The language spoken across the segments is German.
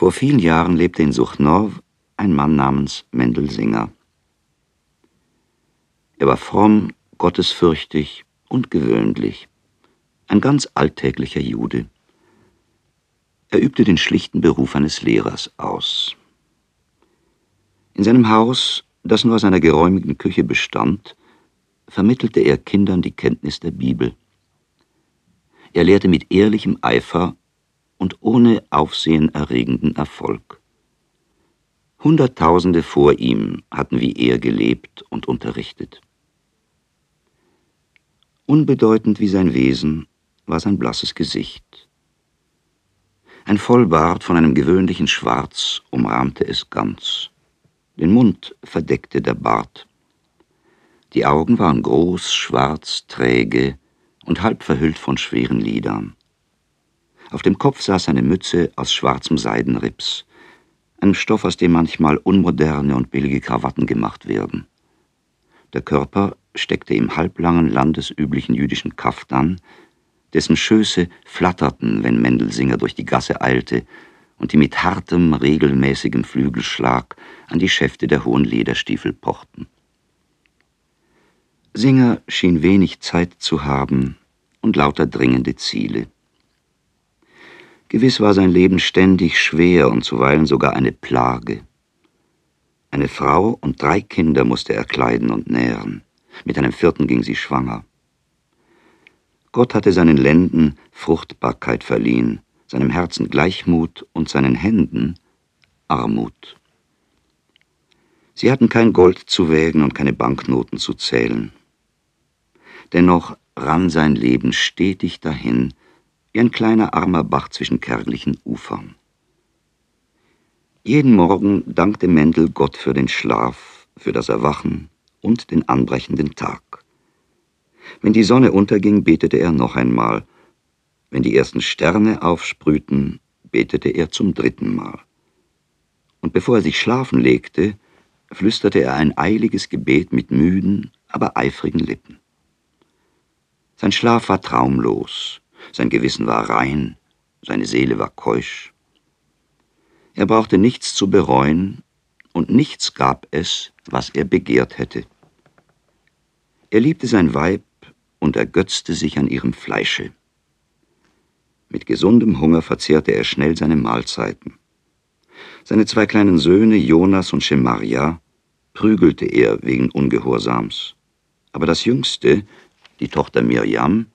Vor vielen Jahren lebte in Suchnov ein Mann namens Mendel Singer. Er war fromm, gottesfürchtig und gewöhnlich, ein ganz alltäglicher Jude. Er übte den schlichten Beruf eines Lehrers aus. In seinem Haus, das nur aus einer geräumigen Küche bestand, vermittelte er Kindern die Kenntnis der Bibel. Er lehrte mit ehrlichem Eifer und ohne aufsehenerregenden Erfolg. Hunderttausende vor ihm hatten wie er gelebt und unterrichtet. Unbedeutend wie sein Wesen war sein blasses Gesicht. Ein Vollbart von einem gewöhnlichen Schwarz umrahmte es ganz. Den Mund verdeckte der Bart. Die Augen waren groß, schwarz, träge und halb verhüllt von schweren Lidern. Auf dem Kopf saß eine Mütze aus schwarzem Seidenrips, einem Stoff, aus dem manchmal unmoderne und billige Krawatten gemacht werden. Der Körper steckte im halblangen, landesüblichen jüdischen Kaftan, dessen Schöße flatterten, wenn Mendelsinger durch die Gasse eilte und die mit hartem, regelmäßigem Flügelschlag an die Schäfte der hohen Lederstiefel pochten. Singer schien wenig Zeit zu haben und lauter dringende Ziele. Gewiss war sein Leben ständig schwer und zuweilen sogar eine Plage. Eine Frau und drei Kinder musste er kleiden und nähren. Mit einem vierten ging sie schwanger. Gott hatte seinen Lenden Fruchtbarkeit verliehen, seinem Herzen Gleichmut und seinen Händen Armut. Sie hatten kein Gold zu wägen und keine Banknoten zu zählen. Dennoch rann sein Leben stetig dahin, wie ein kleiner armer Bach zwischen kärglichen Ufern. Jeden Morgen dankte Mendel Gott für den Schlaf, für das Erwachen und den anbrechenden Tag. Wenn die Sonne unterging, betete er noch einmal. Wenn die ersten Sterne aufsprühten, betete er zum dritten Mal. Und bevor er sich schlafen legte, flüsterte er ein eiliges Gebet mit müden, aber eifrigen Lippen. Sein Schlaf war traumlos, sein Gewissen war rein, seine Seele war keusch. Er brauchte nichts zu bereuen, und nichts gab es, was er begehrt hätte. Er liebte sein Weib und ergötzte sich an ihrem Fleische. Mit gesundem Hunger verzehrte er schnell seine Mahlzeiten. Seine zwei kleinen Söhne, Jonas und Schemaria, prügelte er wegen Ungehorsams. Aber das Jüngste, die Tochter Mirjam,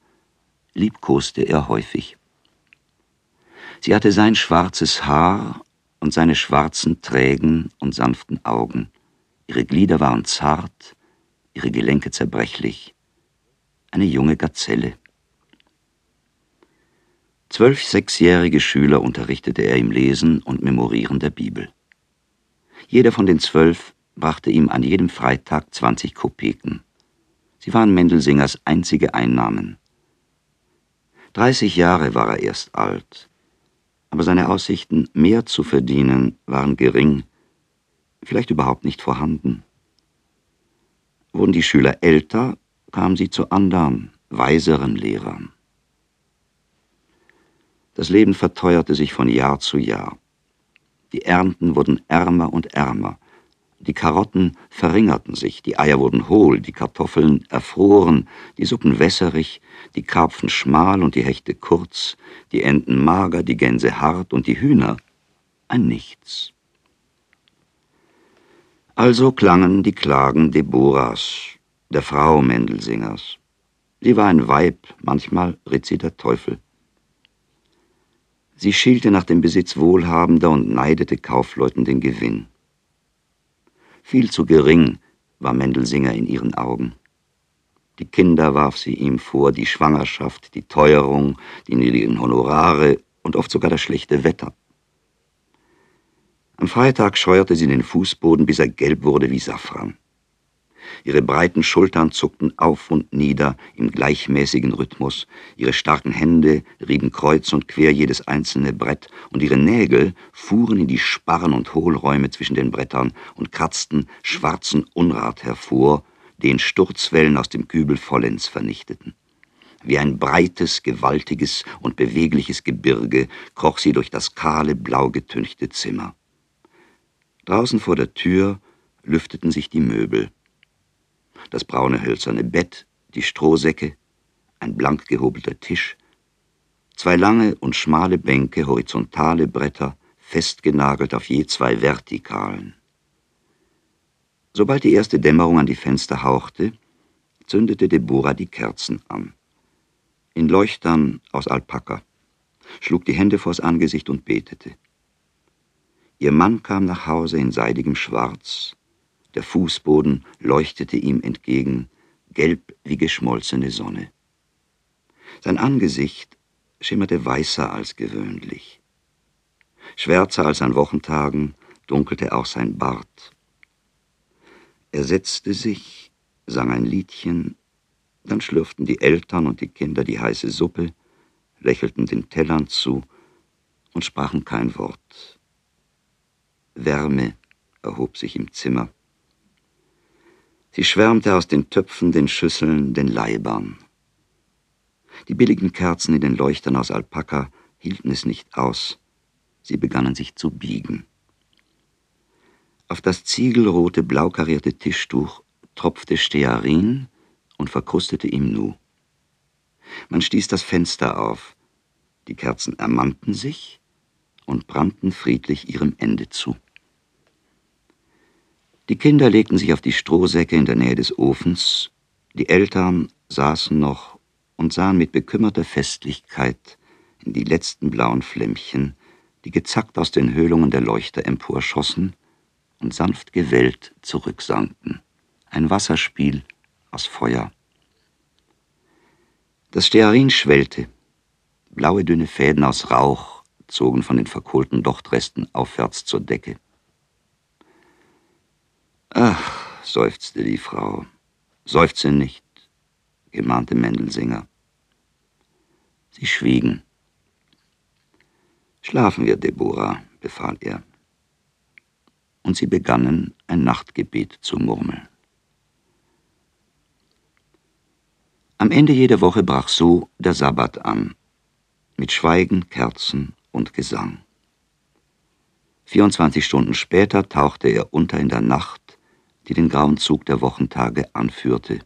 liebkoste er häufig. Sie hatte sein schwarzes Haar und seine schwarzen, trägen und sanften Augen. Ihre Glieder waren zart, ihre Gelenke zerbrechlich. Eine junge Gazelle. Zwölf sechsjährige Schüler unterrichtete er im Lesen und Memorieren der Bibel. Jeder von den zwölf brachte ihm an jedem Freitag 20 Kopeken. Sie waren Mendelsingers einzige Einnahmen. 30 Jahre war er erst alt, aber seine Aussichten, mehr zu verdienen, waren gering, vielleicht überhaupt nicht vorhanden. Wurden die Schüler älter, kamen sie zu anderen, weiseren Lehrern. Das Leben verteuerte sich von Jahr zu Jahr. Die Ernten wurden ärmer und ärmer, die Karotten verringerten sich, die Eier wurden hohl, die Kartoffeln erfroren, die Suppen wässerig, die Karpfen schmal und die Hechte kurz, die Enten mager, die Gänse hart und die Hühner ein Nichts. Also klangen die Klagen Deborahs, der Frau Mendelsingers. Sie war ein Weib, manchmal ritt sie der Teufel. Sie schielte nach dem Besitz Wohlhabender und neidete Kaufleuten den Gewinn. Viel zu gering war Mendelsinger in ihren Augen. Die Kinder warf sie ihm vor, die Schwangerschaft, die Teuerung, die niedrigen Honorare und oft sogar das schlechte Wetter. Am Freitag scheuerte sie den Fußboden, bis er gelb wurde wie Safran. Ihre breiten Schultern zuckten auf und nieder im gleichmäßigen Rhythmus, ihre starken Hände rieben kreuz und quer jedes einzelne Brett, und ihre Nägel fuhren in die Sparren und Hohlräume zwischen den Brettern und kratzten schwarzen Unrat hervor, den Sturzwellen aus dem Kübel vollends vernichteten. Wie ein breites, gewaltiges und bewegliches Gebirge kroch sie durch das kahle, blau getünchte Zimmer. Draußen vor der Tür lüfteten sich die Möbel. Das braune hölzerne Bett, die Strohsäcke, ein blank gehobelter Tisch, zwei lange und schmale Bänke, horizontale Bretter, festgenagelt auf je zwei vertikalen. Sobald die erste Dämmerung an die Fenster hauchte, zündete Deborah die Kerzen an. In Leuchtern aus Alpaka, schlug die Hände vors Angesicht und betete. Ihr Mann kam nach Hause in seidigem Schwarz. Der Fußboden leuchtete ihm entgegen, gelb wie geschmolzene Sonne. Sein Angesicht schimmerte weißer als gewöhnlich. Schwärzer als an Wochentagen dunkelte auch sein Bart. Er setzte sich, sang ein Liedchen, dann schlürften die Eltern und die Kinder die heiße Suppe, lächelten den Tellern zu und sprachen kein Wort. Wärme erhob sich im Zimmer. Sie schwärmte aus den Töpfen, den Schüsseln, den Leibern. Die billigen Kerzen in den Leuchtern aus Alpaka hielten es nicht aus. Sie begannen sich zu biegen. Auf das ziegelrote, blaukarierte Tischtuch tropfte Stearin und verkrustete ihm Nu. Man stieß das Fenster auf. Die Kerzen ermannten sich und brannten friedlich ihrem Ende zu. Die Kinder legten sich auf die Strohsäcke in der Nähe des Ofens, die Eltern saßen noch und sahen mit bekümmerter Festlichkeit in die letzten blauen Flämmchen, die gezackt aus den Höhlungen der Leuchter emporschossen und sanft gewellt zurücksanken. Ein Wasserspiel aus Feuer. Das Stearin schwellte. Blaue dünne Fäden aus Rauch zogen von den verkohlten Dochtresten aufwärts zur Decke. Ach, seufzte die Frau. Seufze nicht, gemahnte Mendelsinger. Sie schwiegen. Schlafen wir, Deborah, befahl er und sie begannen ein Nachtgebet zu murmeln. Am Ende jeder Woche brach so der Sabbat an, mit Schweigen, Kerzen und Gesang. 24 Stunden später tauchte er unter in der Nacht, die den grauen Zug der Wochentage anführte,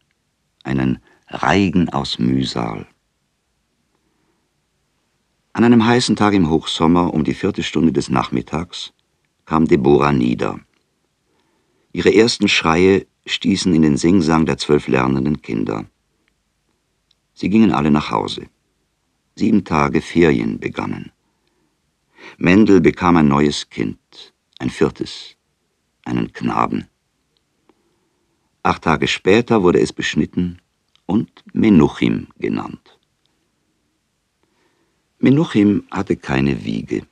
einen Reigen aus Mühsal. An einem heißen Tag im Hochsommer um die vierte Stunde des Nachmittags kam Deborah nieder. Ihre ersten Schreie stießen in den Singsang der zwölf lernenden Kinder. Sie gingen alle nach Hause. Sieben Tage Ferien begannen. Mendel bekam ein neues Kind, ein viertes, einen Knaben. Acht Tage später wurde es beschnitten und Menuchim genannt. Menuchim hatte keine Wiege.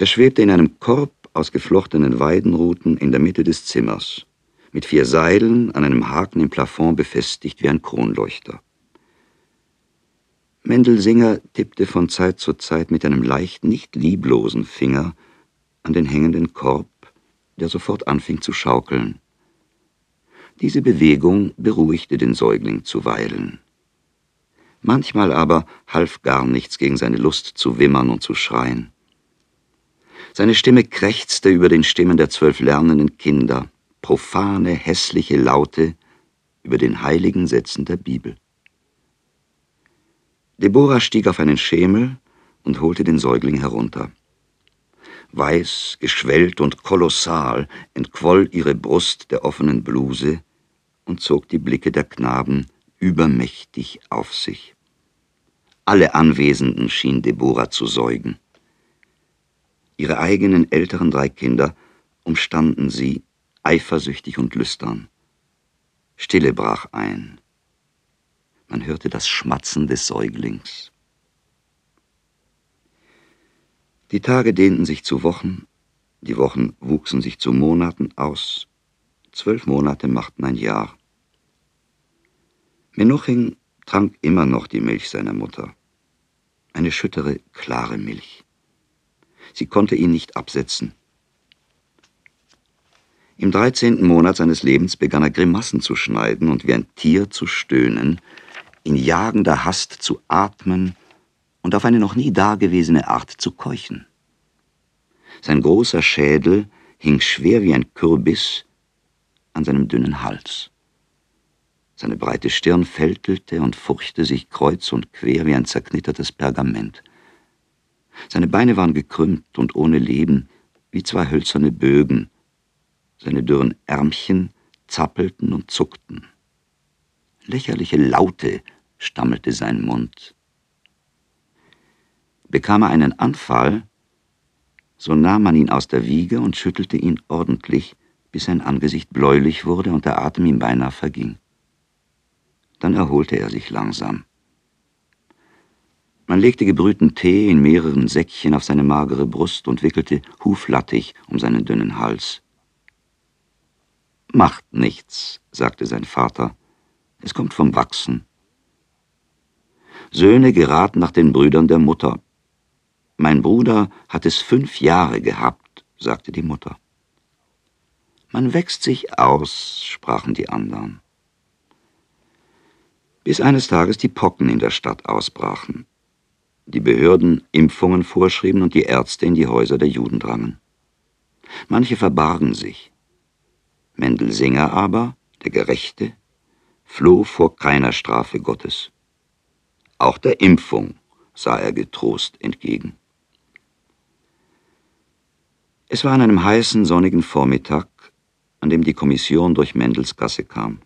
Er schwebte in einem Korb aus geflochtenen Weidenruten in der Mitte des Zimmers, mit vier Seilen an einem Haken im Plafond befestigt wie ein Kronleuchter. Mendelsinger tippte von Zeit zu Zeit mit einem leicht nicht lieblosen Finger an den hängenden Korb, der sofort anfing zu schaukeln. Diese Bewegung beruhigte den Säugling zuweilen. Manchmal aber half gar nichts gegen seine Lust zu wimmern und zu schreien. Seine Stimme krächzte über den Stimmen der zwölf lernenden Kinder, profane, hässliche Laute über den heiligen Sätzen der Bibel. Deborah stieg auf einen Schemel und holte den Säugling herunter. Weiß, geschwellt und kolossal entquoll ihre Brust der offenen Bluse und zog die Blicke der Knaben übermächtig auf sich. Alle Anwesenden schien Deborah zu säugen. Ihre eigenen älteren drei Kinder umstanden sie, eifersüchtig und lüstern. Stille brach ein. Man hörte das Schmatzen des Säuglings. Die Tage dehnten sich zu Wochen, die Wochen wuchsen sich zu Monaten aus, zwölf Monate machten ein Jahr. Menuchin trank immer noch die Milch seiner Mutter, eine schüttere, klare Milch. Sie konnte ihn nicht absetzen. Im dreizehnten Monat seines Lebens begann er Grimassen zu schneiden und wie ein Tier zu stöhnen, in jagender Hast zu atmen und auf eine noch nie dagewesene Art zu keuchen. Sein großer Schädel hing schwer wie ein Kürbis an seinem dünnen Hals. Seine breite Stirn fältelte und furchte sich kreuz und quer wie ein zerknittertes Pergament. Seine Beine waren gekrümmt und ohne Leben, wie zwei hölzerne Bögen. Seine dürren Ärmchen zappelten und zuckten. Lächerliche Laute stammelte sein Mund. Bekam er einen Anfall, so nahm man ihn aus der Wiege und schüttelte ihn ordentlich, bis sein Angesicht bläulich wurde und der Atem ihm beinahe verging. Dann erholte er sich langsam. Man legte gebrühten Tee in mehreren Säckchen auf seine magere Brust und wickelte Huflattich um seinen dünnen Hals. Macht nichts, sagte sein Vater. Es kommt vom Wachsen. Söhne geraten nach den Brüdern der Mutter. Mein Bruder hat es fünf Jahre gehabt, sagte die Mutter. Man wächst sich aus, sprachen die anderen. Bis eines Tages die Pocken in der Stadt ausbrachen. Die Behörden Impfungen vorschrieben und die Ärzte in die Häuser der Juden drangen. Manche verbargen sich. Mendelsinger aber, der Gerechte, floh vor keiner Strafe Gottes. Auch der Impfung sah er getrost entgegen. Es war an einem heißen, sonnigen Vormittag, an dem die Kommission durch Mendels Gasse kam.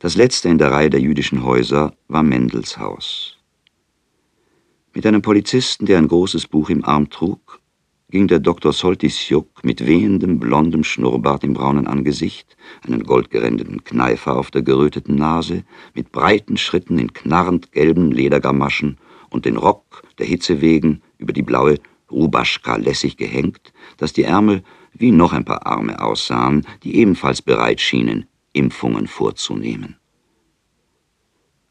Das letzte in der Reihe der jüdischen Häuser war Mendels Haus. Mit einem Polizisten, der ein großes Buch im Arm trug, ging der Dr. Soltisjuk mit wehendem, blondem Schnurrbart im braunen Angesicht, einen goldgerändeten Kneifer auf der geröteten Nase, mit breiten Schritten in knarrend gelben Ledergamaschen und den Rock der Hitze wegen über die blaue Rubaschka lässig gehängt, dass die Ärmel wie noch ein paar Arme aussahen, die ebenfalls bereit schienen, Impfungen vorzunehmen.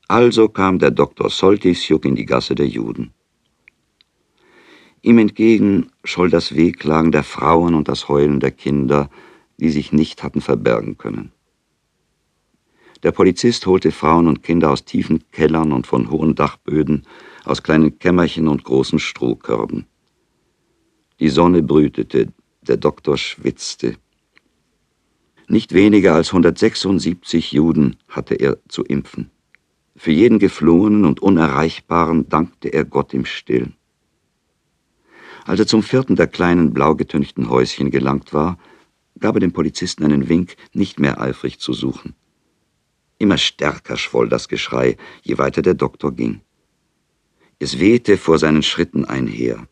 Also kam der Doktor Soltisjuk in die Gasse der Juden. Ihm entgegen scholl das Wehklagen der Frauen und das Heulen der Kinder, die sich nicht hatten verbergen können. Der Polizist holte Frauen und Kinder aus tiefen Kellern und von hohen Dachböden, aus kleinen Kämmerchen und großen Strohkörben. Die Sonne brütete, der Doktor schwitzte. Nicht weniger als 176 Juden hatte er zu impfen. Für jeden Geflohenen und Unerreichbaren dankte er Gott im Stillen. Als er zum vierten der kleinen blau getünchten Häuschen gelangt war, gab er dem Polizisten einen Wink, nicht mehr eifrig zu suchen. Immer stärker schwoll das Geschrei, je weiter der Doktor ging. Es wehte vor seinen Schritten einher.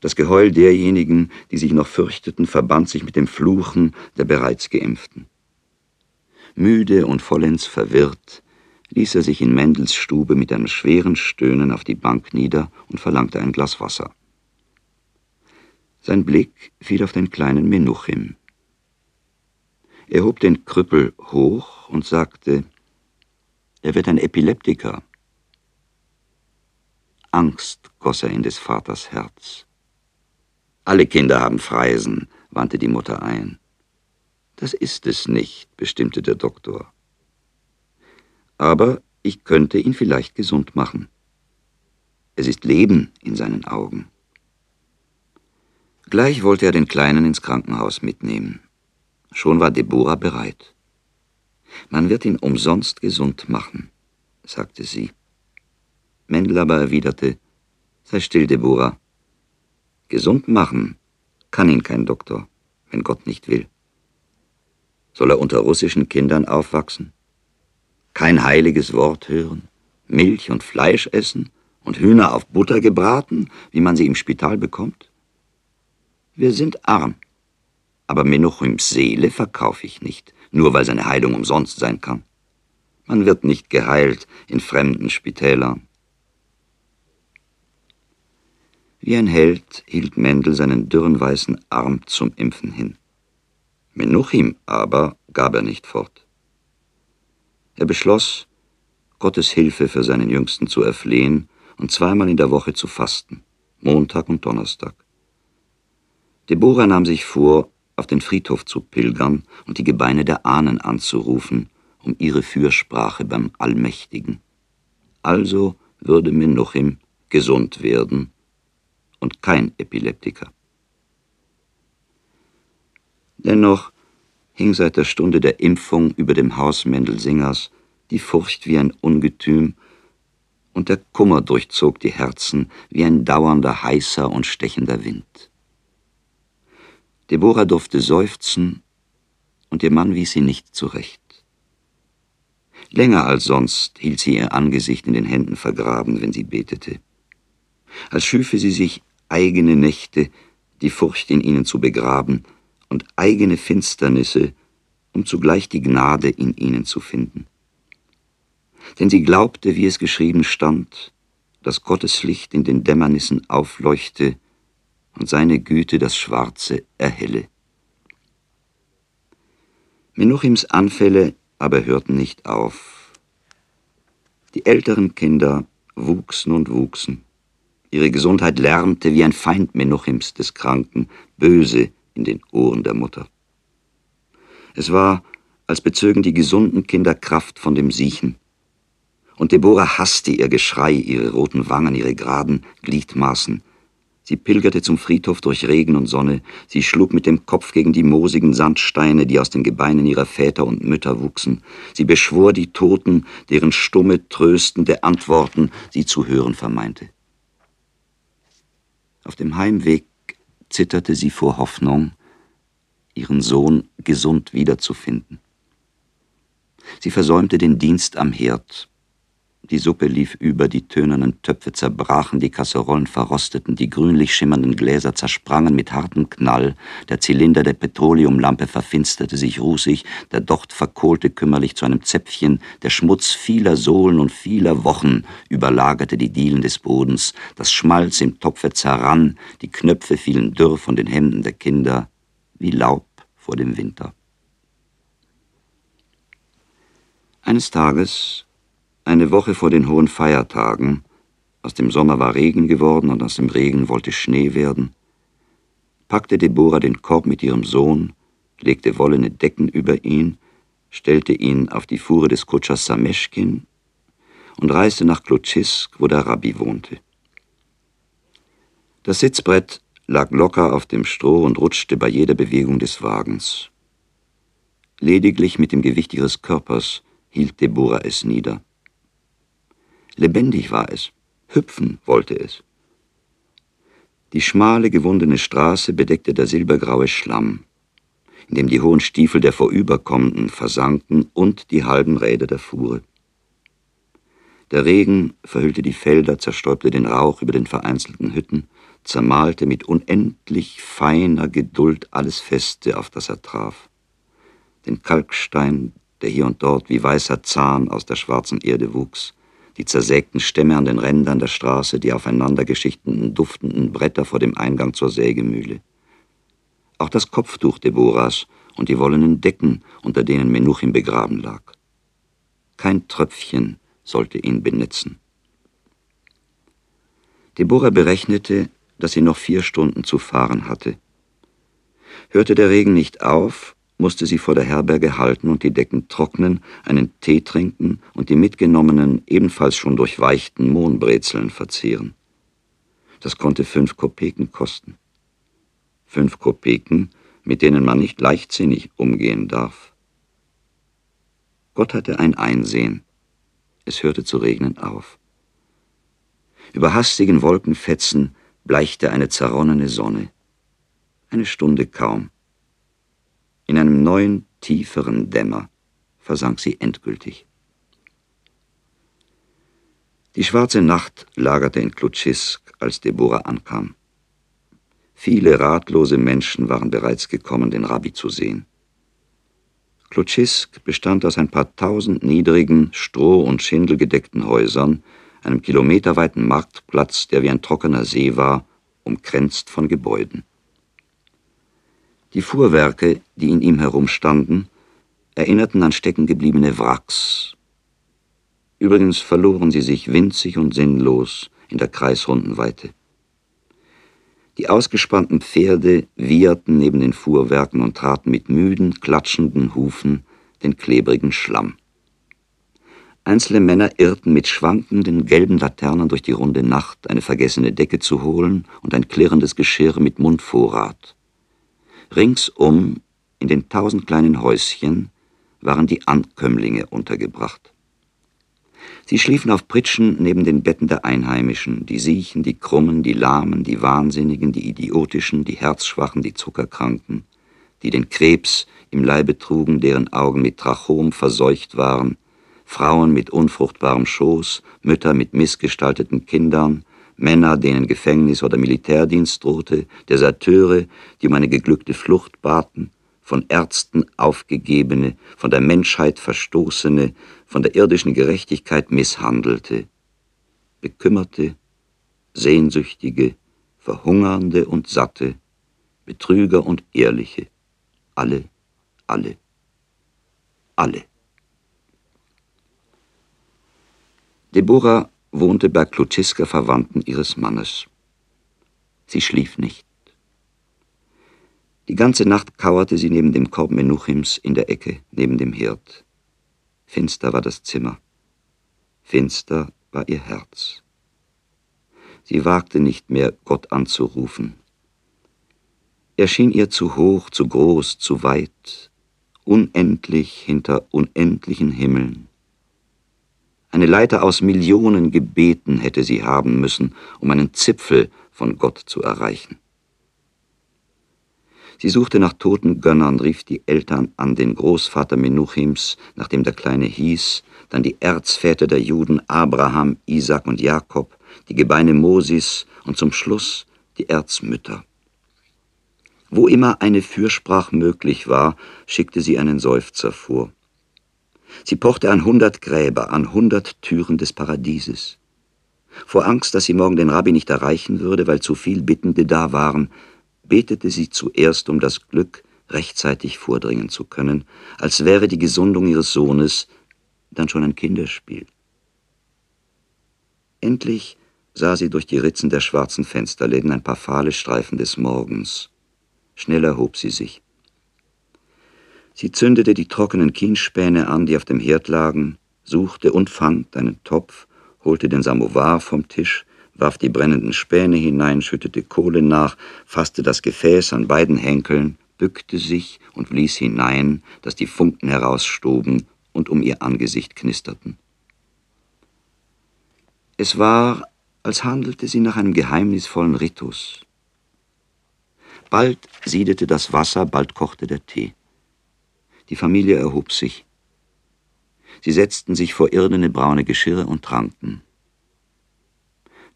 Das Geheul derjenigen, die sich noch fürchteten, verband sich mit dem Fluchen der bereits Geimpften. Müde und vollends verwirrt ließ er sich in Mendels Stube mit einem schweren Stöhnen auf die Bank nieder und verlangte ein Glas Wasser. Sein Blick fiel auf den kleinen Menuchim. Er hob den Krüppel hoch und sagte, er wird ein Epileptiker. Angst goss er in des Vaters Herz. Alle Kinder haben Freisen, wandte die Mutter ein. Das ist es nicht, bestimmte der Doktor. Aber ich könnte ihn vielleicht gesund machen. Es ist Leben in seinen Augen. Gleich wollte er den Kleinen ins Krankenhaus mitnehmen. Schon war Deborah bereit. Man wird ihn umsonst gesund machen, sagte sie. Mendel aber erwiderte, sei still, Deborah. Gesund machen kann ihn kein Doktor, wenn Gott nicht will. Soll er unter russischen Kindern aufwachsen? Kein heiliges Wort hören, Milch und Fleisch essen und Hühner auf Butter gebraten, wie man sie im Spital bekommt? Wir sind arm, aber Menuchims Seele verkaufe ich nicht, nur weil seine Heilung umsonst sein kann. Man wird nicht geheilt in fremden Spitälern. Wie ein Held hielt Mendel seinen dürren weißen Arm zum Impfen hin. Menuchim aber gab er nicht fort. Er beschloss, Gottes Hilfe für seinen Jüngsten zu erflehen und zweimal in der Woche zu fasten, Montag und Donnerstag. Deborah nahm sich vor, auf den Friedhof zu pilgern und die Gebeine der Ahnen anzurufen, um ihre Fürsprache beim Allmächtigen. Also würde Menuchim gesund werden und kein Epileptiker. Dennoch hing seit der Stunde der Impfung über dem Haus Mendelsingers die Furcht wie ein Ungetüm, und der Kummer durchzog die Herzen wie ein dauernder heißer und stechender Wind. Deborah durfte seufzen, und ihr Mann wies sie nicht zurecht. Länger als sonst hielt sie ihr Angesicht in den Händen vergraben, wenn sie betete. Als schüfe sie sich eigene Nächte, die Furcht in ihnen zu begraben, und eigene Finsternisse, um zugleich die Gnade in ihnen zu finden. Denn sie glaubte, wie es geschrieben stand, dass Gottes Licht in den Dämmernissen aufleuchte und seine Güte das Schwarze erhelle. Menuchims Anfälle aber hörten nicht auf. Die älteren Kinder wuchsen und wuchsen. Ihre Gesundheit lärmte wie ein Feind Menuchims des Kranken, böse in den Ohren der Mutter. Es war, als bezögen die gesunden Kinder Kraft von dem Siechen. Und Deborah hasste ihr Geschrei, ihre roten Wangen, ihre geraden Gliedmaßen. Sie pilgerte zum Friedhof durch Regen und Sonne, sie schlug mit dem Kopf gegen die moosigen Sandsteine, die aus den Gebeinen ihrer Väter und Mütter wuchsen. Sie beschwor die Toten, deren stumme, tröstende Antworten sie zu hören vermeinte. Auf dem Heimweg zitterte sie vor Hoffnung, ihren Sohn gesund wiederzufinden. Sie versäumte den Dienst am Herd, die Suppe lief über, die tönernen Töpfe zerbrachen, die Kasserollen verrosteten, die grünlich schimmernden Gläser zersprangen mit hartem Knall, der Zylinder der Petroleumlampe verfinsterte sich rußig, der Docht verkohlte kümmerlich zu einem Zäpfchen, der Schmutz vieler Sohlen und vieler Wochen überlagerte die Dielen des Bodens, das Schmalz im Topfe zerrann, die Knöpfe fielen dürr von den Händen der Kinder, wie Laub vor dem Winter. Eines Tages eine Woche vor den hohen Feiertagen, aus dem Sommer war Regen geworden und aus dem Regen wollte Schnee werden, packte Deborah den Korb mit ihrem Sohn, legte wollene Decken über ihn, stellte ihn auf die Fuhre des Kutschers Sameschkin und reiste nach Klutschisk, wo der Rabbi wohnte. Das Sitzbrett lag locker auf dem Stroh und rutschte bei jeder Bewegung des Wagens. Lediglich mit dem Gewicht ihres Körpers hielt Deborah es nieder. Lebendig war es, hüpfen wollte es. Die schmale, gewundene Straße bedeckte der silbergraue Schlamm, in dem die hohen Stiefel der Vorüberkommenden versanken und die halben Räder der Fuhre. Der Regen verhüllte die Felder, zerstäubte den Rauch über den vereinzelten Hütten, zermalte mit unendlich feiner Geduld alles Feste, auf das er traf. Den Kalkstein, der hier und dort wie weißer Zahn aus der schwarzen Erde wuchs, die zersägten Stämme an den Rändern der Straße, die aufeinandergeschichteten, duftenden Bretter vor dem Eingang zur Sägemühle. Auch das Kopftuch Deborahs und die wollenen Decken, unter denen Menuchim begraben lag. Kein Tröpfchen sollte ihn benetzen. Deborah berechnete, dass sie noch vier Stunden zu fahren hatte. Hörte der Regen nicht auf, musste sie vor der Herberge halten und die Decken trocknen, einen Tee trinken und die mitgenommenen, ebenfalls schon durchweichten Mohnbrezeln verzehren. Das konnte fünf Kopeken kosten. Fünf Kopeken, mit denen man nicht leichtsinnig umgehen darf. Gott hatte ein Einsehen. Es hörte zu regnen auf. Über hastigen Wolkenfetzen bleichte eine zerronnene Sonne. Eine Stunde kaum. In einem neuen, tieferen Dämmer versank sie endgültig. Die schwarze Nacht lagerte in Klutschisk, als Deborah ankam. Viele ratlose Menschen waren bereits gekommen, den Rabbi zu sehen. Klutschisk bestand aus ein paar tausend niedrigen, stroh- und schindelgedeckten Häusern, einem kilometerweiten Marktplatz, der wie ein trockener See war, umkränzt von Gebäuden. Die Fuhrwerke, die in ihm herumstanden, erinnerten an steckengebliebene Wracks. Übrigens verloren sie sich winzig und sinnlos in der kreisrunden Weite. Die ausgespannten Pferde wieherten neben den Fuhrwerken und traten mit müden, klatschenden Hufen den klebrigen Schlamm. Einzelne Männer irrten mit schwankenden gelben Laternen durch die runde Nacht, eine vergessene Decke zu holen und ein klirrendes Geschirr mit Mundvorrat. Ringsum, in den tausend kleinen Häuschen, waren die Ankömmlinge untergebracht. Sie schliefen auf Pritschen neben den Betten der Einheimischen, die Siechen, die Krummen, die Lahmen, die Wahnsinnigen, die Idiotischen, die Herzschwachen, die Zuckerkranken, die den Krebs im Leibe trugen, deren Augen mit Trachom verseucht waren, Frauen mit unfruchtbarem Schoß, Mütter mit missgestalteten Kindern, Männer, denen Gefängnis oder Militärdienst drohte, Deserteure, die um eine geglückte Flucht baten, von Ärzten aufgegebene, von der Menschheit verstoßene, von der irdischen Gerechtigkeit misshandelte, bekümmerte, sehnsüchtige, verhungernde und satte, Betrüger und Ehrliche, alle, alle, alle. Deborah wohnte bei Kluziska-Verwandten ihres Mannes. Sie schlief nicht. Die ganze Nacht kauerte sie neben dem Korb Menuchims in der Ecke, neben dem Herd. Finster war das Zimmer. Finster war ihr Herz. Sie wagte nicht mehr, Gott anzurufen. Er schien ihr zu hoch, zu groß, zu weit, unendlich hinter unendlichen Himmeln. Eine Leiter aus Millionen Gebeten hätte sie haben müssen, um einen Zipfel von Gott zu erreichen. Sie suchte nach toten Gönnern, rief die Eltern an, den Großvater Menuchims, nach dem der Kleine hieß, dann die Erzväter der Juden Abraham, Isaac und Jakob, die Gebeine Mosis und zum Schluss die Erzmütter. Wo immer eine Fürsprach möglich war, schickte sie einen Seufzer vor. Sie pochte an hundert Gräber, an hundert Türen des Paradieses. Vor Angst, dass sie morgen den Rabbi nicht erreichen würde, weil zu viel Bittende da waren, betete sie zuerst um das Glück, rechtzeitig vordringen zu können, als wäre die Gesundung ihres Sohnes dann schon ein Kinderspiel. Endlich sah sie durch die Ritzen der schwarzen Fensterläden ein paar fahle Streifen des Morgens. Schnell erhob sie sich. Sie zündete die trockenen Kienspäne an, die auf dem Herd lagen, suchte und fand einen Topf, holte den Samovar vom Tisch, warf die brennenden Späne hinein, schüttete Kohle nach, fasste das Gefäß an beiden Henkeln, bückte sich und blies hinein, dass die Funken herausstoben und um ihr Angesicht knisterten. Es war, als handelte sie nach einem geheimnisvollen Ritus. Bald siedete das Wasser, bald kochte der Tee. Die Familie erhob sich. Sie setzten sich vor irdene braune Geschirre und tranken.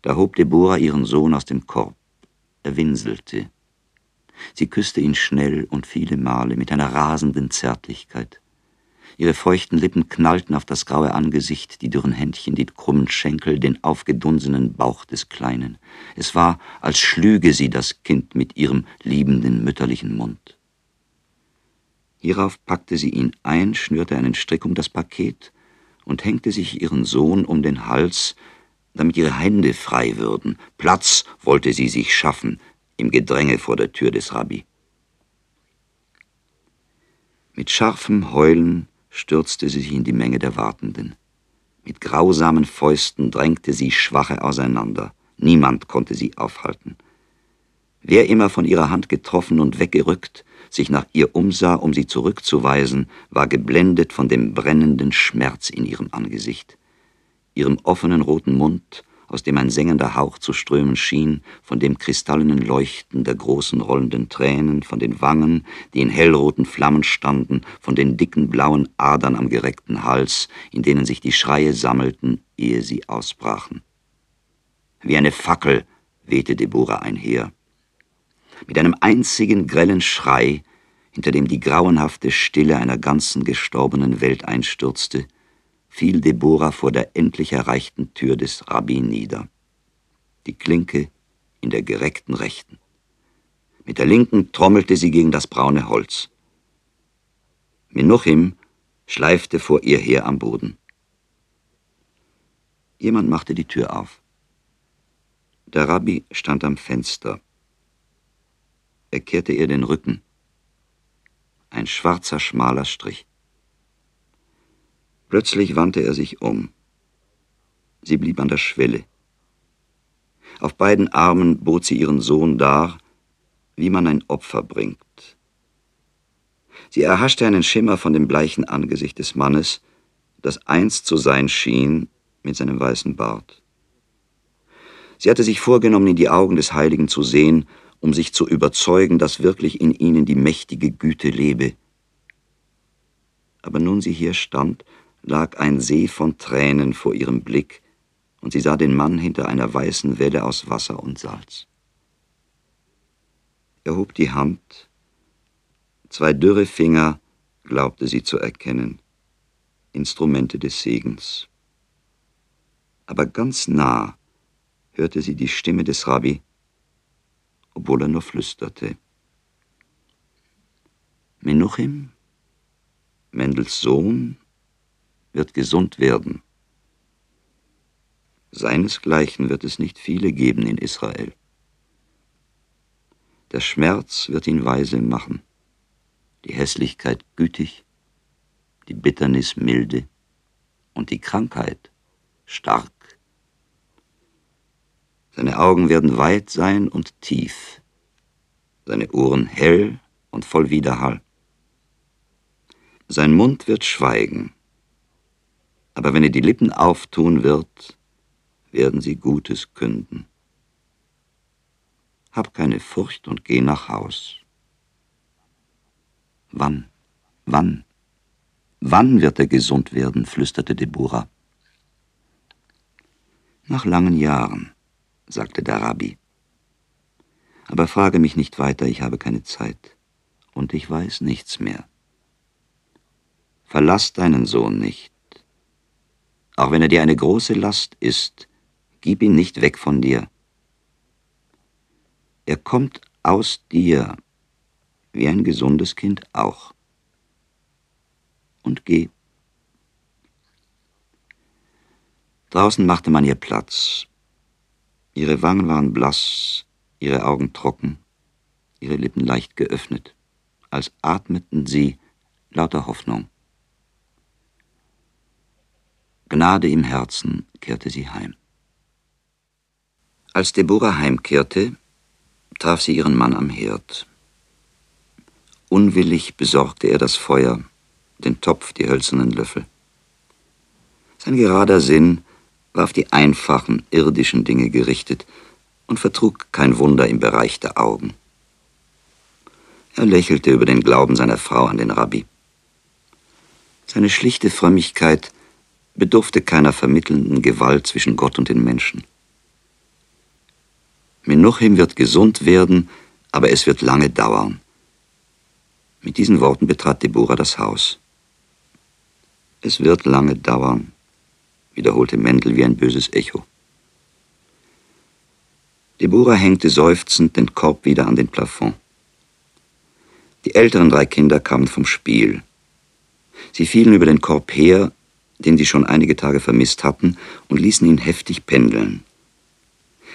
Da hob Deborah ihren Sohn aus dem Korb. Er winselte. Sie küsste ihn schnell und viele Male mit einer rasenden Zärtlichkeit. Ihre feuchten Lippen knallten auf das graue Angesicht, die dürren Händchen, die krummen Schenkel, den aufgedunsenen Bauch des Kleinen. Es war, als schlüge sie das Kind mit ihrem liebenden mütterlichen Mund. Hierauf packte sie ihn ein, schnürte einen Strick um das Paket und hängte sich ihren Sohn um den Hals, damit ihre Hände frei würden. Platz wollte sie sich schaffen im Gedränge vor der Tür des Rabbi. Mit scharfem Heulen stürzte sie sich in die Menge der Wartenden. Mit grausamen Fäusten drängte sie Schwache auseinander. Niemand konnte sie aufhalten. Wer immer von ihrer Hand getroffen und weggerückt, sich nach ihr umsah, um sie zurückzuweisen, war geblendet von dem brennenden Schmerz in ihrem Angesicht. Ihrem offenen roten Mund, aus dem ein sengender Hauch zu strömen schien, von dem kristallenen Leuchten der großen rollenden Tränen, von den Wangen, die in hellroten Flammen standen, von den dicken blauen Adern am gereckten Hals, in denen sich die Schreie sammelten, ehe sie ausbrachen. Wie eine Fackel wehte Deborah einher mit einem einzigen grellen Schrei, hinter dem die grauenhafte Stille einer ganzen gestorbenen Welt einstürzte, fiel Deborah vor der endlich erreichten Tür des Rabbi nieder. Die Klinke in der gereckten Rechten. Mit der linken trommelte sie gegen das braune Holz. Menuchim schleifte vor ihr her am Boden. Jemand machte die Tür auf. Der Rabbi stand am Fenster. Er kehrte ihr den Rücken. Ein schwarzer, schmaler Strich. Plötzlich wandte er sich um. Sie blieb an der Schwelle. Auf beiden Armen bot sie ihren Sohn dar, wie man ein Opfer bringt. Sie erhaschte einen Schimmer von dem bleichen Angesicht des Mannes, das eins zu sein schien mit seinem weißen Bart. Sie hatte sich vorgenommen, in die Augen des Heiligen zu sehen, um sich zu überzeugen, dass wirklich in ihnen die mächtige Güte lebe. Aber nun sie hier stand, lag ein See von Tränen vor ihrem Blick, und sie sah den Mann hinter einer weißen Welle aus Wasser und Salz. Er hob die Hand, zwei dürre Finger glaubte sie zu erkennen, Instrumente des Segens. Aber ganz nah hörte sie die Stimme des Rabbi, obwohl er nur flüsterte. Menuchim, Mendels Sohn, wird gesund werden. Seinesgleichen wird es nicht viele geben in Israel. Der Schmerz wird ihn weise machen, die Hässlichkeit gütig, die Bitternis milde und die Krankheit stark. Seine Augen werden weit sein und tief, seine Ohren hell und voll Widerhall. Sein Mund wird schweigen, aber wenn er die Lippen auftun wird, werden sie Gutes künden. Hab keine Furcht und geh nach Haus. Wann, wann, wann wird er gesund werden? flüsterte Deborah. Nach langen Jahren, sagte der Rabbi. Aber frage mich nicht weiter, ich habe keine Zeit und ich weiß nichts mehr. Verlass deinen Sohn nicht. Auch wenn er dir eine große Last ist, gib ihn nicht weg von dir. Er kommt aus dir, wie ein gesundes Kind auch. Und geh. Draußen machte man ihr Platz. Ihre Wangen waren blass, ihre Augen trocken, ihre Lippen leicht geöffnet, als atmeten sie lauter Hoffnung. Gnade im Herzen kehrte sie heim. Als Deborah heimkehrte, traf sie ihren Mann am Herd. Unwillig besorgte er das Feuer, den Topf, die hölzernen Löffel. Sein gerader Sinn war auf die einfachen, irdischen Dinge gerichtet und vertrug kein Wunder im Bereich der Augen. Er lächelte über den Glauben seiner Frau an den Rabbi. Seine schlichte Frömmigkeit bedurfte keiner vermittelnden Gewalt zwischen Gott und den Menschen. Menuchim wird gesund werden, aber es wird lange dauern. Mit diesen Worten betrat Deborah das Haus. Es wird lange dauern, wiederholte Mendel wie ein böses Echo. Deborah hängte seufzend den Korb wieder an den Plafond. Die älteren drei Kinder kamen vom Spiel. Sie fielen über den Korb her, den sie schon einige Tage vermisst hatten, und ließen ihn heftig pendeln.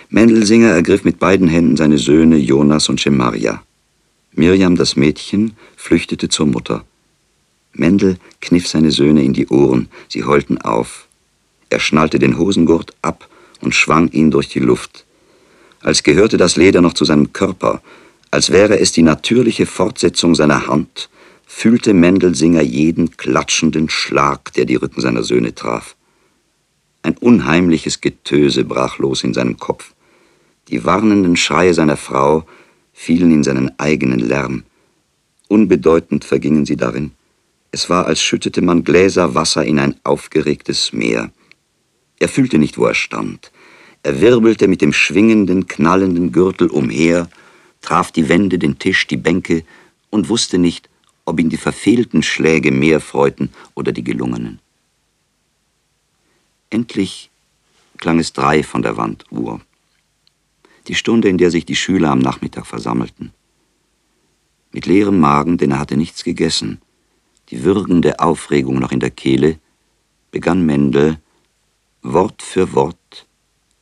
Mendelsinger ergriff mit beiden Händen seine Söhne Jonas und Schemaria. Mirjam, das Mädchen, flüchtete zur Mutter. Mendel kniff seine Söhne in die Ohren, sie heulten auf. Er schnallte den Hosengurt ab und schwang ihn durch die Luft. Als gehörte das Leder noch zu seinem Körper, als wäre es die natürliche Fortsetzung seiner Hand, fühlte Mendelsinger jeden klatschenden Schlag, der die Rücken seiner Söhne traf. Ein unheimliches Getöse brach los in seinem Kopf. Die warnenden Schreie seiner Frau fielen in seinen eigenen Lärm. Unbedeutend vergingen sie darin. Es war, als schüttete man Gläser Wasser in ein aufgeregtes Meer. Er fühlte nicht, wo er stand. Er wirbelte mit dem schwingenden, knallenden Gürtel umher, traf die Wände, den Tisch, die Bänke und wusste nicht, ob ihn die verfehlten Schläge mehr freuten oder die gelungenen. Endlich klang es drei von der Wanduhr die Stunde, in der sich die Schüler am Nachmittag versammelten. Mit leerem Magen, denn er hatte nichts gegessen, die würgende Aufregung noch in der Kehle, begann Mendel Wort für Wort,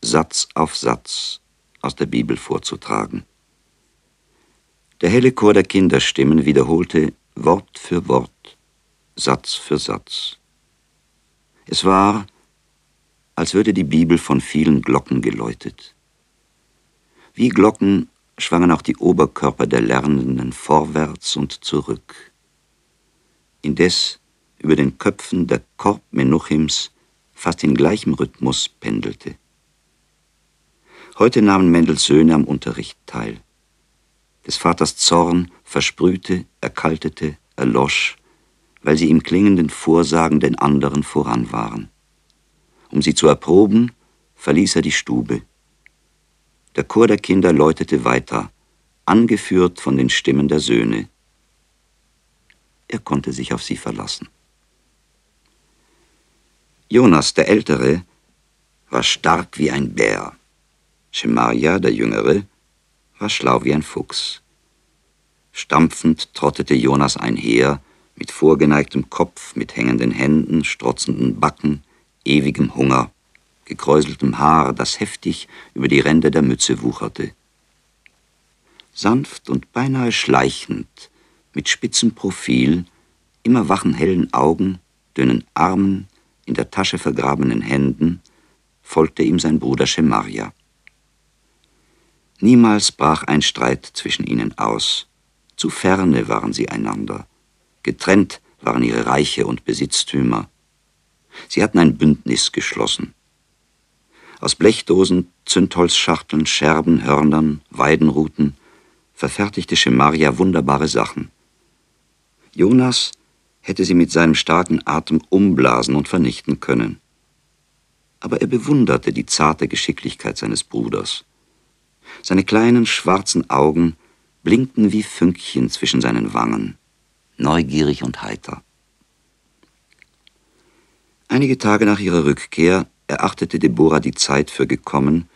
Satz auf Satz aus der Bibel vorzutragen. Der helle Chor der Kinderstimmen wiederholte Wort für Wort, Satz für Satz. Es war, als würde die Bibel von vielen Glocken geläutet. Wie Glocken schwangen auch die Oberkörper der Lernenden vorwärts und zurück. Indes über den Köpfen der Korb Menuchims fast in gleichem Rhythmus pendelte. Heute nahmen Mendels Söhne am Unterricht teil. Des Vaters Zorn versprühte, erkaltete, erlosch, weil sie im klingenden Vorsagen den anderen voran waren. Um sie zu erproben, verließ er die Stube. Der Chor der Kinder läutete weiter, angeführt von den Stimmen der Söhne. Er konnte sich auf sie verlassen. Jonas, der Ältere, war stark wie ein Bär. Schemaria, der Jüngere, war schlau wie ein Fuchs. Stampfend trottete Jonas einher, mit vorgeneigtem Kopf, mit hängenden Händen, strotzenden Backen, ewigem Hunger, gekräuseltem Haar, das heftig über die Ränder der Mütze wucherte. Sanft und beinahe schleichend, mit spitzem Profil, immer wachen hellen Augen, dünnen Armen, in der Tasche vergrabenen Händen, folgte ihm sein Bruder Schemaria. Niemals brach ein Streit zwischen ihnen aus. Zu ferne waren sie einander. Getrennt waren ihre Reiche und Besitztümer. Sie hatten ein Bündnis geschlossen. Aus Blechdosen, Zündholzschachteln, Scherben, Hörnern, Weidenruten verfertigte Schemaria wunderbare Sachen. Jonas hätte sie mit seinem starken Atem umblasen und vernichten können. Aber er bewunderte die zarte Geschicklichkeit seines Bruders. Seine kleinen schwarzen Augen blinkten wie Fünkchen zwischen seinen Wangen, neugierig und heiter. Einige Tage nach ihrer Rückkehr erachtete Deborah die Zeit für gekommen,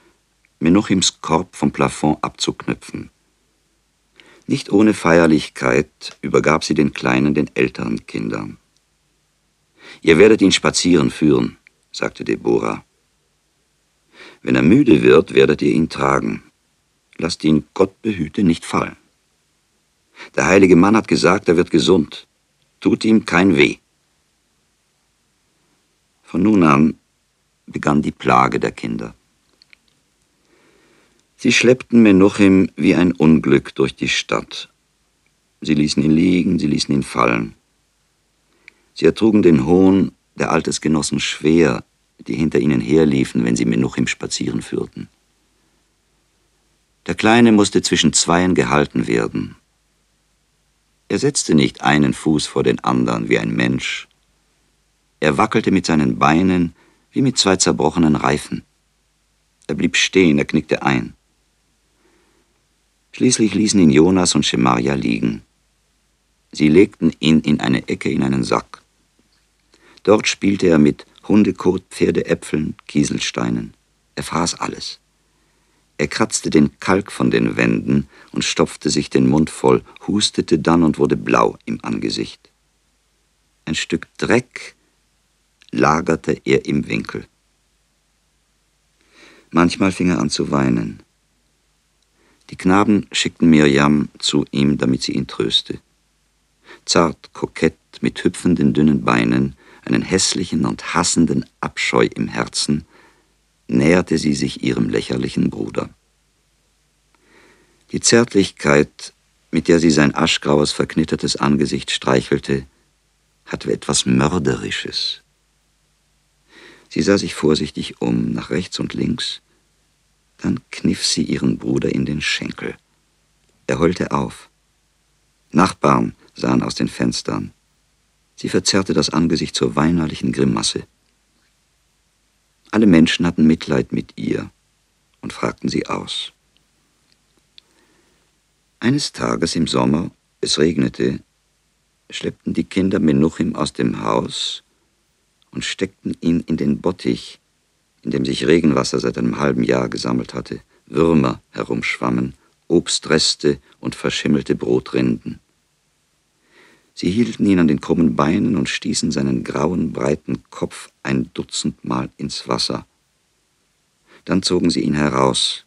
Menuchims Korb vom Plafond abzuknüpfen. Nicht ohne Feierlichkeit übergab sie den Kleinen den älteren Kindern. Ihr werdet ihn spazieren führen, sagte Deborah. Wenn er müde wird, werdet ihr ihn tragen lasst ihn, Gott behüte, nicht fallen. Der heilige Mann hat gesagt, er wird gesund. Tut ihm kein Weh. Von nun an begann die Plage der Kinder. Sie schleppten Menuchim wie ein Unglück durch die Stadt. Sie ließen ihn liegen, sie ließen ihn fallen. Sie ertrugen den Hohn der Altesgenossen schwer, die hinter ihnen herliefen, wenn sie Menuchim spazieren führten. Der Kleine musste zwischen Zweien gehalten werden. Er setzte nicht einen Fuß vor den anderen wie ein Mensch. Er wackelte mit seinen Beinen wie mit zwei zerbrochenen Reifen. Er blieb stehen, er knickte ein. Schließlich ließen ihn Jonas und Schemaria liegen. Sie legten ihn in eine Ecke in einen Sack. Dort spielte er mit Hundekot, Pferdeäpfeln, Kieselsteinen. Er fraß alles. Er kratzte den Kalk von den Wänden und stopfte sich den Mund voll, hustete dann und wurde blau im Angesicht. Ein Stück Dreck lagerte er im Winkel. Manchmal fing er an zu weinen. Die Knaben schickten Mirjam zu ihm, damit sie ihn tröste. Zart, kokett, mit hüpfenden dünnen Beinen, einen hässlichen und hassenden Abscheu im Herzen, näherte sie sich ihrem lächerlichen Bruder. Die Zärtlichkeit, mit der sie sein aschgraues, verknittertes Angesicht streichelte, hatte etwas Mörderisches. Sie sah sich vorsichtig um, nach rechts und links, dann kniff sie ihren Bruder in den Schenkel. Er heulte auf. Nachbarn sahen aus den Fenstern. Sie verzerrte das Angesicht zur weinerlichen Grimasse. Alle Menschen hatten Mitleid mit ihr und fragten sie aus. Eines Tages im Sommer, es regnete, schleppten die Kinder Menuchim aus dem Haus und steckten ihn in den Bottich, in dem sich Regenwasser seit einem halben Jahr gesammelt hatte, Würmer herumschwammen, Obstreste und verschimmelte Brotrinden. Sie hielten ihn an den krummen Beinen und stießen seinen grauen, breiten Kopf ein Dutzendmal ins Wasser. Dann zogen sie ihn heraus.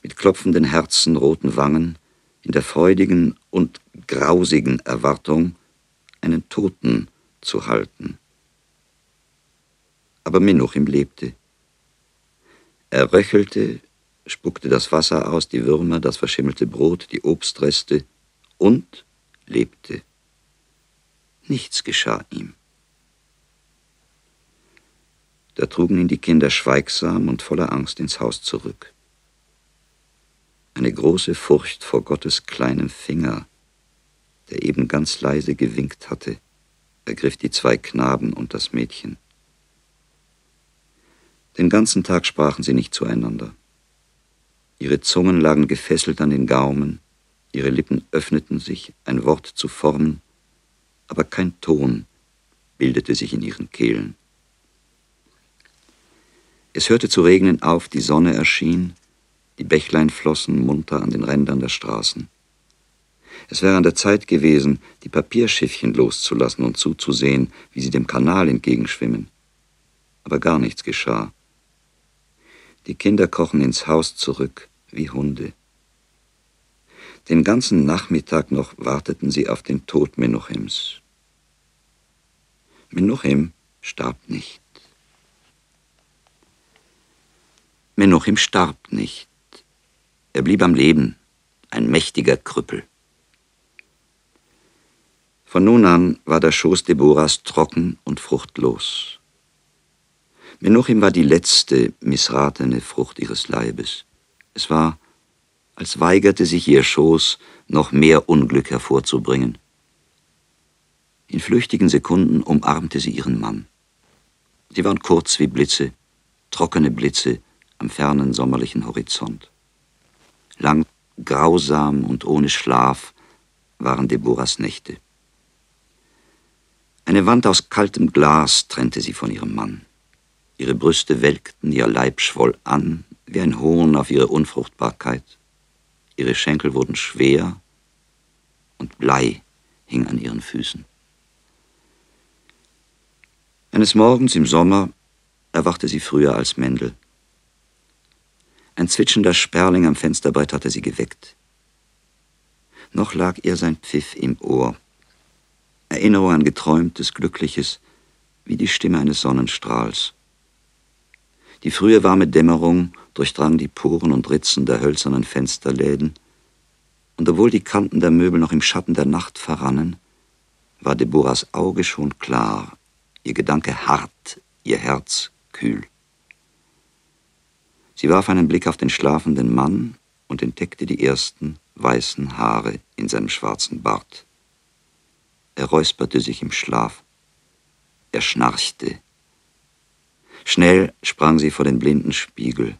Mit klopfenden Herzen, roten Wangen, in der freudigen und grausigen Erwartung, einen Toten zu halten. Aber Menuchim lebte. Er röchelte, spuckte das Wasser aus, die Würmer, das verschimmelte Brot, die Obstreste und lebte. Nichts geschah ihm. Da trugen ihn die Kinder schweigsam und voller Angst ins Haus zurück. Eine große Furcht vor Gottes kleinem Finger, der eben ganz leise gewinkt hatte, ergriff die zwei Knaben und das Mädchen. Den ganzen Tag sprachen sie nicht zueinander. Ihre Zungen lagen gefesselt an den Gaumen, ihre Lippen öffneten sich, ein Wort zu formen, aber kein Ton bildete sich in ihren Kehlen. Es hörte zu regnen auf, die Sonne erschien, die Bächlein flossen munter an den Rändern der Straßen. Es wäre an der Zeit gewesen, die Papierschiffchen loszulassen und zuzusehen, wie sie dem Kanal entgegenschwimmen. Aber gar nichts geschah. Die Kinder krochen ins Haus zurück wie Hunde. Den ganzen Nachmittag noch warteten sie auf den Tod Menuchims. Menuchim starb nicht. Menuchim starb nicht. Er blieb am Leben, ein mächtiger Krüppel. Von nun an war der Schoß Deborahs trocken und fruchtlos. Menuchim war die letzte missratene Frucht ihres Leibes. Es war, als weigerte sich ihr Schoß, noch mehr Unglück hervorzubringen. In flüchtigen Sekunden umarmte sie ihren Mann. Sie waren kurz wie Blitze, trockene Blitze am fernen sommerlichen Horizont. Lang, grausam und ohne Schlaf waren Deborahs Nächte. Eine Wand aus kaltem Glas trennte sie von ihrem Mann. Ihre Brüste welkten, ihr Leib schwoll an, wie ein Hohn auf ihre Unfruchtbarkeit. Ihre Schenkel wurden schwer und Blei hing an ihren Füßen. Eines Morgens im Sommer erwachte sie früher als Mendel. Ein zwitschender Sperling am Fensterbrett hatte sie geweckt. Noch lag ihr sein Pfiff im Ohr. Erinnerung an Geträumtes, Glückliches, wie die Stimme eines Sonnenstrahls. Die frühe warme Dämmerung durchdrang die Poren und Ritzen der hölzernen Fensterläden, und obwohl die Kanten der Möbel noch im Schatten der Nacht verrannen, war Deborahs Auge schon klar, ihr Gedanke hart, ihr Herz kühl. Sie warf einen Blick auf den schlafenden Mann und entdeckte die ersten weißen Haare in seinem schwarzen Bart. Er räusperte sich im Schlaf. Er schnarchte Schnell sprang sie vor den blinden Spiegel.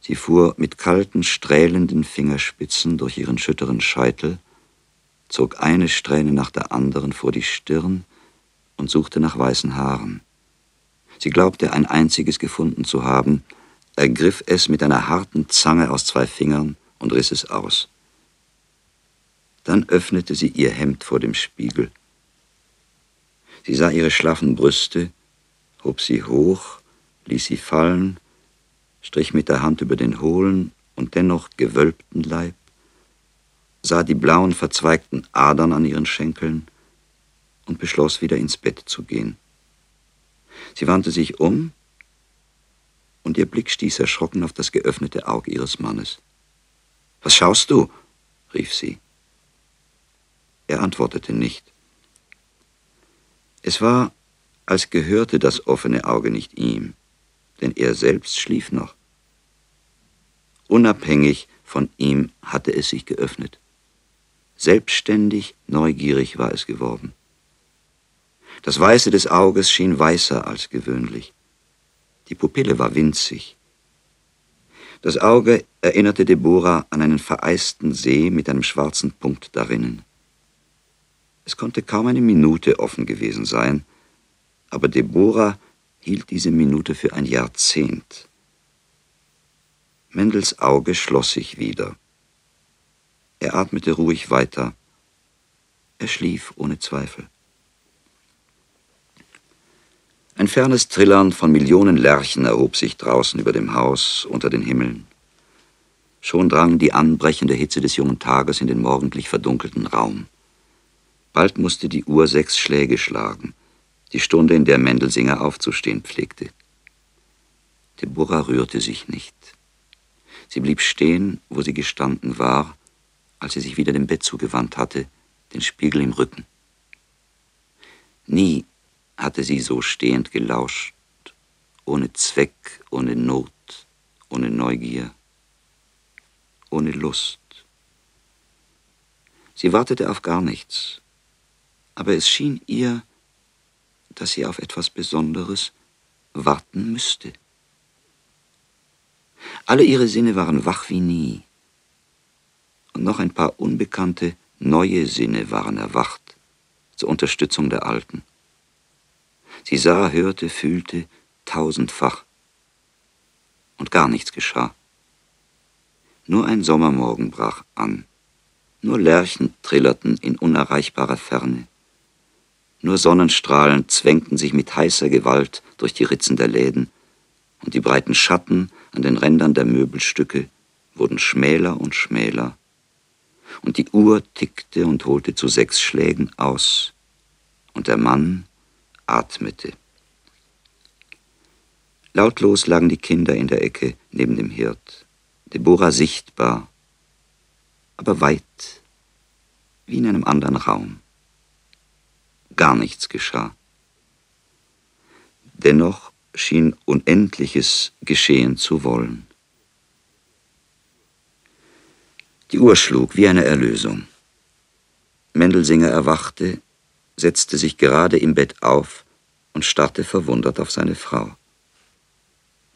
Sie fuhr mit kalten, strählenden Fingerspitzen durch ihren schütteren Scheitel, zog eine Strähne nach der anderen vor die Stirn und suchte nach weißen Haaren. Sie glaubte, ein einziges gefunden zu haben, ergriff es mit einer harten Zange aus zwei Fingern und riss es aus. Dann öffnete sie ihr Hemd vor dem Spiegel. Sie sah ihre schlaffen Brüste, hob sie hoch, ließ sie fallen, strich mit der Hand über den hohlen und dennoch gewölbten Leib, sah die blauen verzweigten Adern an ihren Schenkeln und beschloss wieder ins Bett zu gehen. Sie wandte sich um und ihr Blick stieß erschrocken auf das geöffnete Auge ihres Mannes. Was schaust du? rief sie. Er antwortete nicht. Es war, als gehörte das offene Auge nicht ihm, denn er selbst schlief noch. Unabhängig von ihm hatte es sich geöffnet. Selbstständig, neugierig war es geworden. Das Weiße des Auges schien weißer als gewöhnlich. Die Pupille war winzig. Das Auge erinnerte Deborah an einen vereisten See mit einem schwarzen Punkt darinnen. Es konnte kaum eine Minute offen gewesen sein, aber Deborah hielt diese Minute für ein Jahrzehnt. Mendels Auge schloss sich wieder. Er atmete ruhig weiter. Er schlief ohne Zweifel. Ein fernes Trillern von Millionen Lerchen erhob sich draußen über dem Haus unter den Himmeln. Schon drang die anbrechende Hitze des jungen Tages in den morgendlich verdunkelten Raum. Bald musste die Uhr sechs Schläge schlagen. Die Stunde, in der Mendelsinger aufzustehen pflegte. Deborah rührte sich nicht. Sie blieb stehen, wo sie gestanden war, als sie sich wieder dem Bett zugewandt hatte, den Spiegel im Rücken. Nie hatte sie so stehend gelauscht, ohne Zweck, ohne Not, ohne Neugier, ohne Lust. Sie wartete auf gar nichts, aber es schien ihr, dass sie auf etwas Besonderes warten müsste. Alle ihre Sinne waren wach wie nie, und noch ein paar unbekannte, neue Sinne waren erwacht zur Unterstützung der alten. Sie sah, hörte, fühlte tausendfach, und gar nichts geschah. Nur ein Sommermorgen brach an, nur Lerchen trillerten in unerreichbarer Ferne, nur Sonnenstrahlen zwängten sich mit heißer Gewalt durch die Ritzen der Läden, und die breiten Schatten an den Rändern der Möbelstücke wurden schmäler und schmäler, und die Uhr tickte und holte zu sechs Schlägen aus, und der Mann atmete. Lautlos lagen die Kinder in der Ecke neben dem Herd, Deborah sichtbar, aber weit, wie in einem anderen Raum. Gar nichts geschah. Dennoch schien Unendliches geschehen zu wollen. Die Uhr schlug wie eine Erlösung. Mendelsinger erwachte, setzte sich gerade im Bett auf und starrte verwundert auf seine Frau.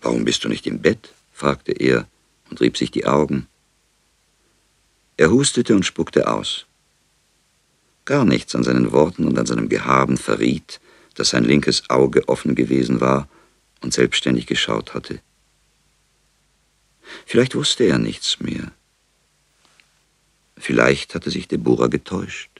Warum bist du nicht im Bett? fragte er und rieb sich die Augen. Er hustete und spuckte aus. Gar nichts an seinen Worten und an seinem Gehaben verriet, dass sein linkes Auge offen gewesen war und selbstständig geschaut hatte. Vielleicht wusste er nichts mehr. Vielleicht hatte sich Deborah getäuscht.